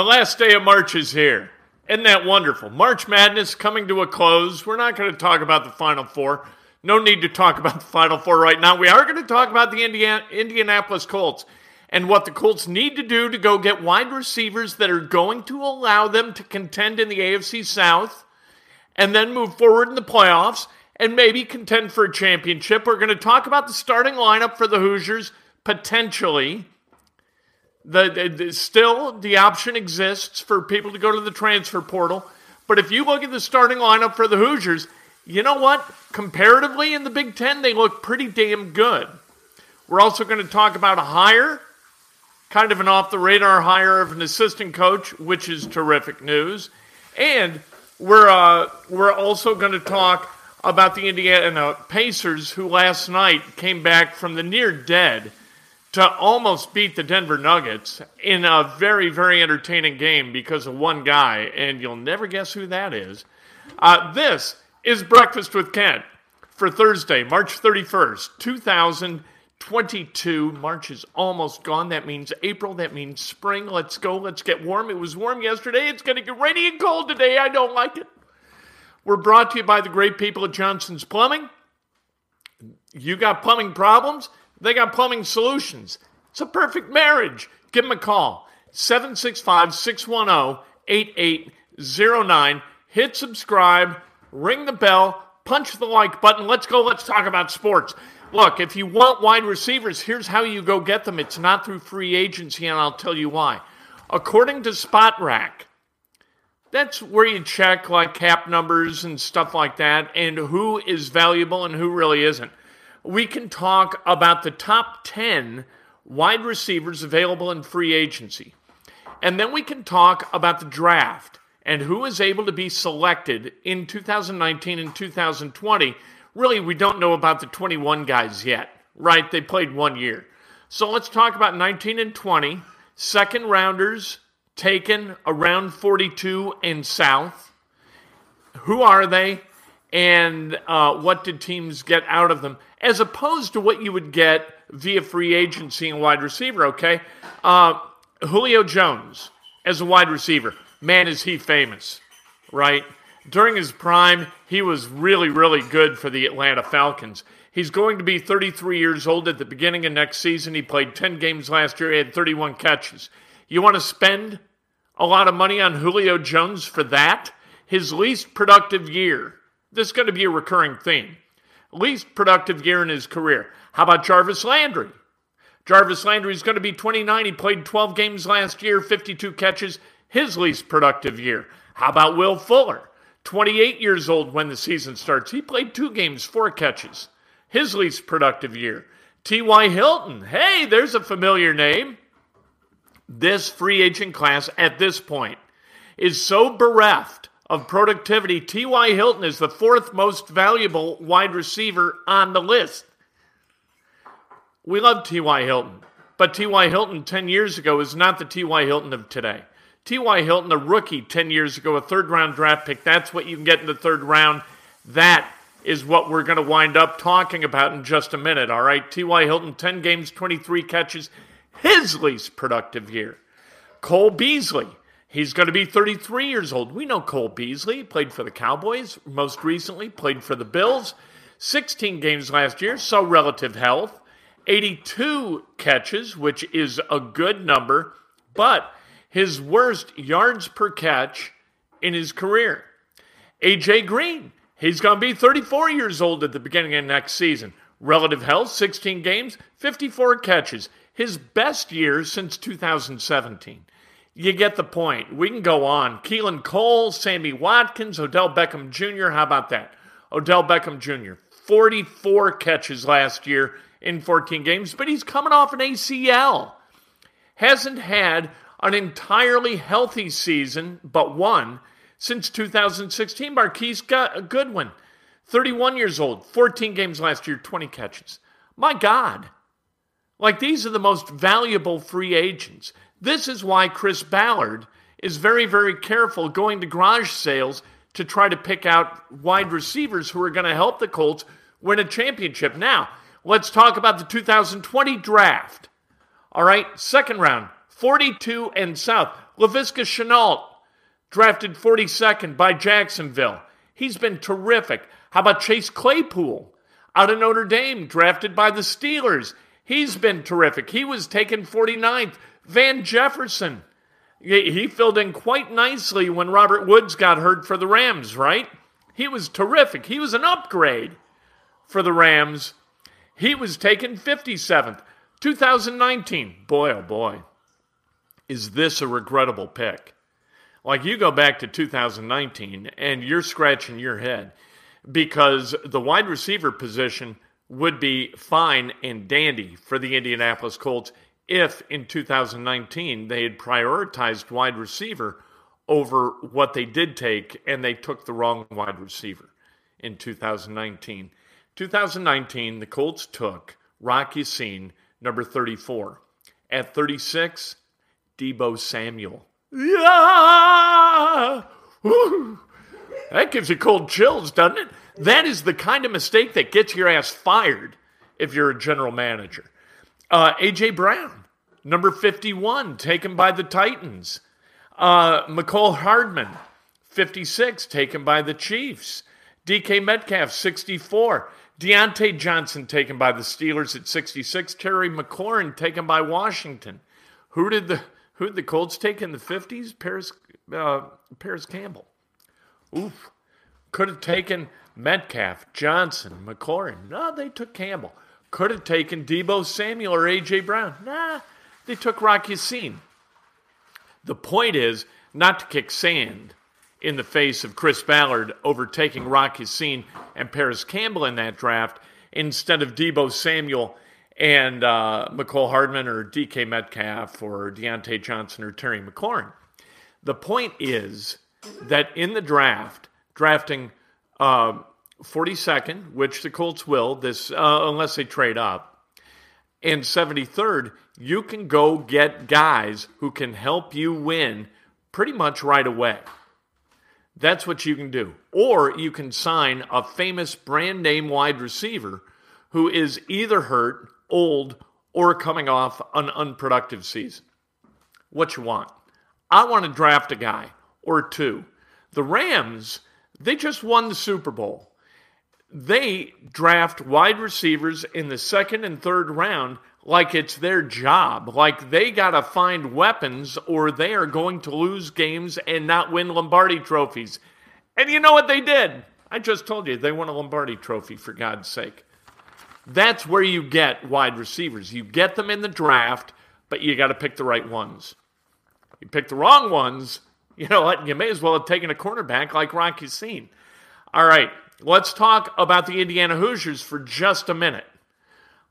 The last day of March is here. Isn't that wonderful? March Madness coming to a close. We're not going to talk about the Final Four. No need to talk about the Final Four right now. We are going to talk about the Indiana, Indianapolis Colts and what the Colts need to do to go get wide receivers that are going to allow them to contend in the AFC South and then move forward in the playoffs and maybe contend for a championship. We're going to talk about the starting lineup for the Hoosiers potentially. The, the, still the option exists for people to go to the transfer portal, but if you look at the starting lineup for the Hoosiers, you know what? Comparatively in the Big Ten, they look pretty damn good. We're also going to talk about a hire, kind of an off the radar hire of an assistant coach, which is terrific news, and we're uh, we're also going to talk about the Indiana Pacers, who last night came back from the near dead to almost beat the Denver Nuggets in a very, very entertaining game because of one guy, and you'll never guess who that is. Uh, this is Breakfast with Kent for Thursday, March 31st, 2022. March is almost gone. That means April. That means spring. Let's go. Let's get warm. It was warm yesterday. It's going to get rainy and cold today. I don't like it. We're brought to you by the great people at Johnson's Plumbing. You got plumbing problems? They got plumbing solutions. It's a perfect marriage. Give them a call 765 610 8809. Hit subscribe, ring the bell, punch the like button. Let's go. Let's talk about sports. Look, if you want wide receivers, here's how you go get them. It's not through free agency, and I'll tell you why. According to Spotrac, that's where you check like cap numbers and stuff like that, and who is valuable and who really isn't we can talk about the top 10 wide receivers available in free agency. And then we can talk about the draft and who is able to be selected in 2019 and 2020. Really, we don't know about the 21 guys yet, right? They played one year. So let's talk about 19 and 20, second rounders taken around 42 and south. Who are they? And uh, what did teams get out of them? as opposed to what you would get via free agency and wide receiver, okay? Uh, Julio Jones as a wide receiver, man, is he famous, right? During his prime, he was really, really good for the Atlanta Falcons. He's going to be 33 years old at the beginning of next season. He played 10 games last year, he had 31 catches. You want to spend a lot of money on Julio Jones for that? His least productive year. This is going to be a recurring theme least productive year in his career. How about Jarvis Landry? Jarvis Landry is going to be 29. He played 12 games last year, 52 catches, his least productive year. How about Will Fuller? 28 years old when the season starts. He played two games, four catches, his least productive year. T.Y. Hilton, hey, there's a familiar name. This free agent class at this point is so bereft of productivity, T.Y. Hilton is the fourth most valuable wide receiver on the list. We love T.Y. Hilton, but T.Y. Hilton 10 years ago is not the T.Y. Hilton of today. T.Y. Hilton, a rookie 10 years ago, a third round draft pick, that's what you can get in the third round. That is what we're going to wind up talking about in just a minute, all right? T.Y. Hilton, 10 games, 23 catches, his least productive year. Cole Beasley, He's going to be 33 years old. We know Cole Beasley played for the Cowboys, most recently played for the Bills. 16 games last year, so relative health. 82 catches, which is a good number, but his worst yards per catch in his career. AJ Green, he's going to be 34 years old at the beginning of next season. Relative health, 16 games, 54 catches. His best year since 2017 you get the point. We can go on. Keelan Cole, Sammy Watkins, Odell Beckham Jr. How about that? Odell Beckham Jr. 44 catches last year in 14 games, but he's coming off an ACL. Hasn't had an entirely healthy season, but one, since 2016. Marquise Goodwin, 31 years old, 14 games last year, 20 catches. My God. Like, these are the most valuable free agents. This is why Chris Ballard is very, very careful going to garage sales to try to pick out wide receivers who are going to help the Colts win a championship. Now, let's talk about the 2020 draft. All right, second round, 42 and South. Laviska Shenault, drafted 42nd by Jacksonville. He's been terrific. How about Chase Claypool out of Notre Dame, drafted by the Steelers? He's been terrific. He was taken 49th. Van Jefferson, he filled in quite nicely when Robert Woods got hurt for the Rams, right? He was terrific. He was an upgrade for the Rams. He was taken 57th. 2019, boy, oh boy, is this a regrettable pick? Like you go back to 2019 and you're scratching your head because the wide receiver position would be fine and dandy for the Indianapolis Colts if in 2019 they had prioritized wide receiver over what they did take and they took the wrong wide receiver in 2019. 2019, the Colts took Rocky Ya-Sin, number 34. At 36, Deebo Samuel. Yeah! That gives you cold chills, doesn't it? That is the kind of mistake that gets your ass fired if you're a general manager. Uh, A.J. Brown, number 51, taken by the Titans. Uh, Mecole Hardman, 56, taken by the Chiefs. DK Metcalf, 64. Diontae Johnson, taken by the Steelers at 66. Terry McLaurin, taken by Washington. Who did the who did the Colts take in the 50s? Parris, uh, Parris Campbell. Oof. Could have taken Metcalf, Johnson, McLaurin. No, they took Campbell. Could have taken Deebo Samuel or A.J. Brown. Nah, they took Rock Ya-Sin. The point is not to kick sand in the face of Chris Ballard overtaking Rock Ya-Sin and Parris Campbell in that draft instead of Deebo Samuel and uh, Hardman or DK Metcalf or Diontae Johnson or Terry McLaurin. The point is that in the draft, drafting uh, 42nd, which the Colts will, this uh, unless they trade up, and 73rd, you can go get guys who can help you win pretty much right away. That's what you can do. Or you can sign a famous brand name wide receiver who is either hurt, old, or coming off an unproductive season. What you want? I want to draft a guy or two. The Rams, they just won the Super Bowl. They draft wide receivers in the second and third round like it's their job, like they got to find weapons or they are going to lose games and not win Lombardi trophies. And you know what they did? I just told you they won a Lombardi trophy, for God's sake. That's where you get wide receivers. You get them in the draft, but you got to pick the right ones. You pick the wrong ones, you know what? You may as well have taken a cornerback like Rock Ya-Sin. All right, let's talk about the Indiana Hoosiers for just a minute.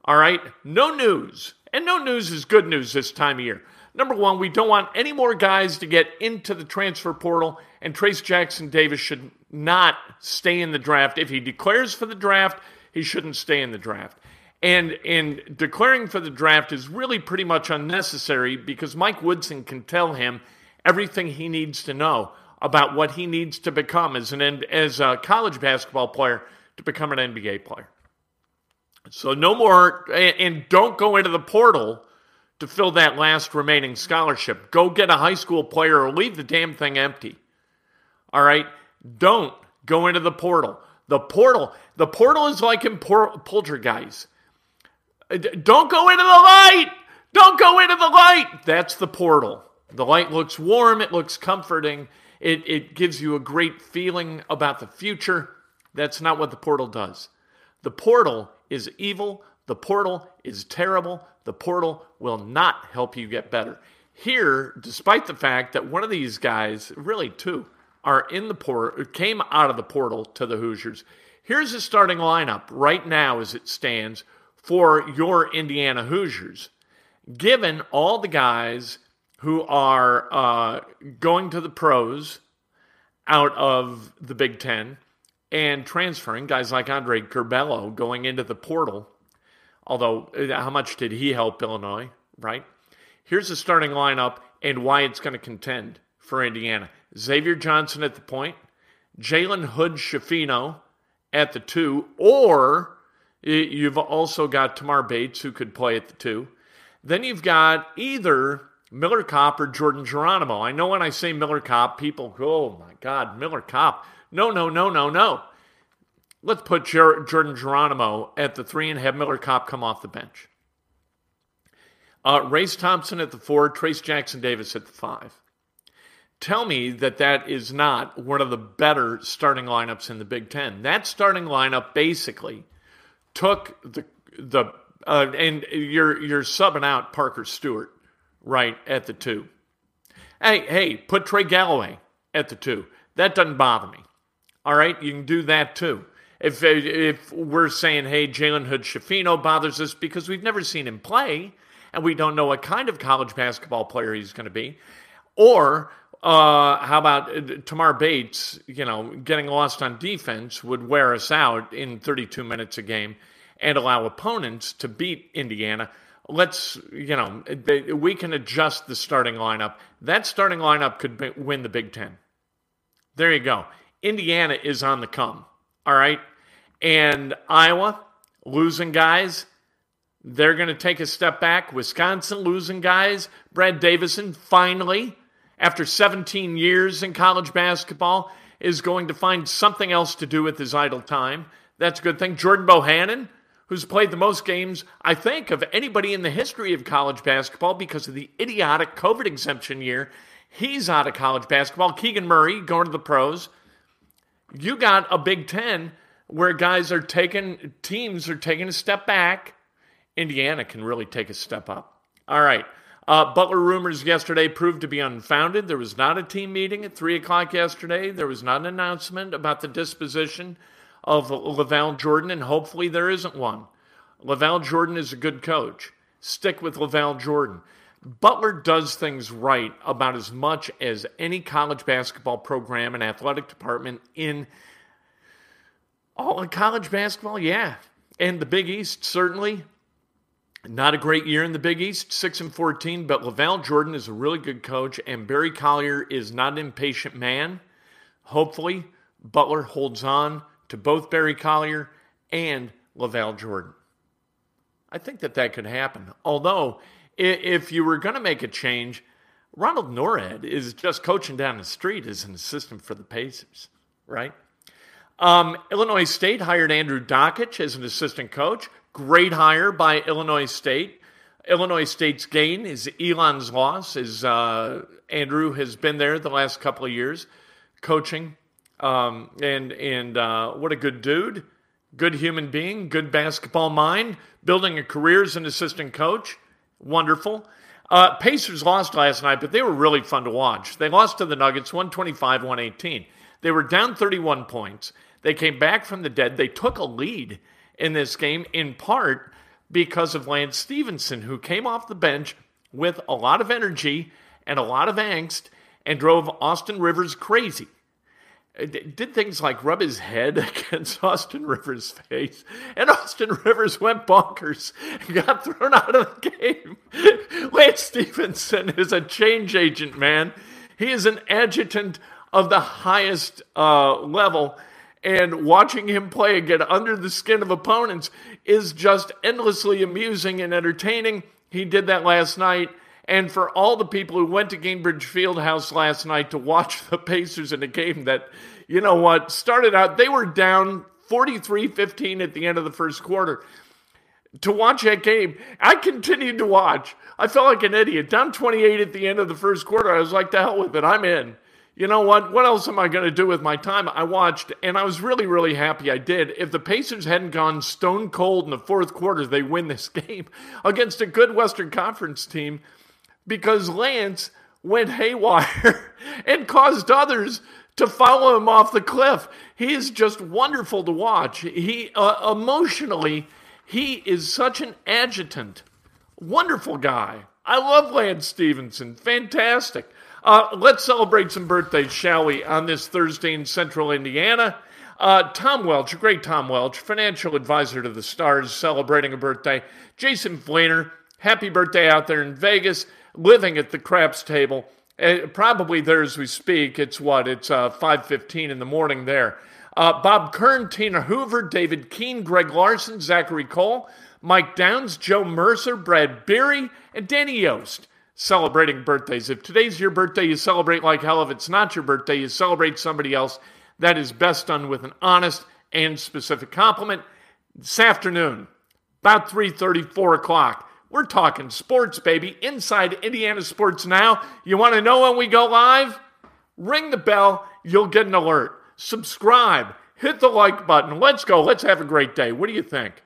All right, no news. And no news is good news this time of year. Number one, we don't want any more guys to get into the transfer portal, and Trace Jackson Davis should not stay in the draft. If he declares for the draft, he shouldn't stay in the draft. And in declaring for the draft is really pretty much unnecessary because Mike Woodson can tell him everything he needs to know about what he needs to become as an as a college basketball player to become an NBA player. So no more and don't go into the portal to fill that last remaining scholarship. Go get a high school player or leave the damn thing empty. All right? Don't go into the portal. The portal, the portal is like in Poltergeist. Uh, don't go into the light. Don't go into the light. That's the portal. The light looks warm, it looks comforting, it, it gives you a great feeling about the future. That's not what the portal does. The portal is evil, the portal is terrible, the portal will not help you get better. Here, despite the fact that one of these guys, really two, are in the portal, came out of the portal to the Hoosiers. Here's the starting lineup right now as it stands for your Indiana Hoosiers. Given all the guys who are uh, going to the pros out of the Big Ten and transferring, guys like Andre Curbelo going into the portal. Although, uh, how much did he help Illinois, right? Here's the starting lineup and why it's going to contend for Indiana Xavier Johnson at the point, Jalen Hood Schifino at the two, or you've also got Tamar Bates who could play at the two. Then you've got either Miller Kopp or Jordan Geronimo. I know when I say Miller Kopp, people go, oh my God, Miller Kopp. No, no, no, no, no. Let's put Jer- Jordan Geronimo at the three and have Miller Kopp come off the bench. Uh, Race Thompson at the four, Trace Jackson Davis at the five. Tell me that that is not one of the better starting lineups in the Big Ten. That starting lineup basically took the the uh, and you're you're subbing out Parker Stewart right at the two. Hey, hey, put Trey Galloway at the two. That doesn't bother me. All right, you can do that too. If if we're saying, hey, Jalen Hood Schifino bothers us because we've never seen him play and we don't know what kind of college basketball player he's going to be, or uh, how about uh, Tamar Bates? You know, getting lost on defense would wear us out in 32 minutes a game and allow opponents to beat Indiana. Let's, you know, we can adjust the starting lineup. That starting lineup could be, win the Big Ten. There you go. Indiana is on the come. All right. And Iowa losing guys. They're going to take a step back. Wisconsin losing guys. Brad Davison finally after 17 years in college basketball, is going to find something else to do with his idle time. That's a good thing. Jordan Bohannon, who's played the most games, I think, of anybody in the history of college basketball because of the idiotic COVID exemption year. He's out of college basketball. Keegan Murray going to the pros. You got a Big Ten where guys are taking, teams are taking a step back. Indiana can really take a step up. All right. Uh, Butler rumors yesterday proved to be unfounded. There was not a team meeting at 3 o'clock yesterday. There was not an announcement about the disposition of LaVall Jordan, and hopefully there isn't one. LaVall Jordan is a good coach. Stick with LaVall Jordan. Butler does things right about as much as any college basketball program and athletic department in all of college basketball, yeah. And the Big East, certainly. Not a great year in the Big East, 6 and 14, but LaVall Jordan is a really good coach, and Barry Collier is not an impatient man. Hopefully, Butler holds on to both Barry Collier and LaVall Jordan. I think that that could happen. Although, if you were going to make a change, Ronald Nored is just coaching down the street as an assistant for the Pacers, right? Um, Illinois State hired Andrew Dakich as an assistant coach. Great hire by Illinois State. Illinois State's gain is Elon's loss. Is uh, Andrew has been there the last couple of years, coaching, um, and and uh, what a good dude, good human being, good basketball mind, building a career as an assistant coach. Wonderful. Uh, Pacers lost last night, but they were really fun to watch. They lost to the Nuggets 125 118. They were down 31 points. They came back from the dead. They took a lead in this game, in part because of Lance Stephenson, who came off the bench with a lot of energy and a lot of angst and drove Austin Rivers crazy. Did things like rub his head against Austin Rivers' face, and Austin Rivers went bonkers and got thrown out of the game. Lance Stephenson is a change agent, man. He is an adjutant of the highest uh, level and watching him play and get under the skin of opponents is just endlessly amusing and entertaining. He did that last night. And for all the people who went to Gainbridge Fieldhouse last night to watch the Pacers in a game that, you know what, started out, they were down 43 15 at the end of the first quarter. To watch that game, I continued to watch. I felt like an idiot. Down 28 at the end of the first quarter. I was like, the hell with it. I'm in you know what? What else am I going to do with my time? I watched, and I was really, really happy I did. If the Pacers hadn't gone stone cold in the fourth quarter, they win this game against a good Western Conference team because Lance went haywire and caused others to follow him off the cliff. He is just wonderful to watch. He uh, emotionally, he is such an adjutant. Wonderful guy. I love Lance Stephenson. Fantastic. Uh, let's celebrate some birthdays, shall we, on this Thursday in central Indiana. Uh, Tom Welch, great Tom Welch, financial advisor to the Stars, celebrating a birthday. Jason Flainer, happy birthday out there in Vegas, living at the craps table. Uh, probably there as we speak. It's what? It's uh, 5.15 in the morning there. Uh, Bob Kern, Tina Hoover, David Keene, Greg Larson, Zachary Cole, Mike Downs, Joe Mercer, Brad Berry, and Danny Yost celebrating birthdays. If today's your birthday, you celebrate like hell. If it's not your birthday, you celebrate somebody else. That is best done with an honest and specific compliment. This afternoon, about 3.30, 4 o'clock, we're talking sports, baby, inside Indiana Sports Now. You want to know when we go live? Ring the bell, you'll get an alert. Subscribe, hit the like button. Let's go. Let's have a great day. What do you think?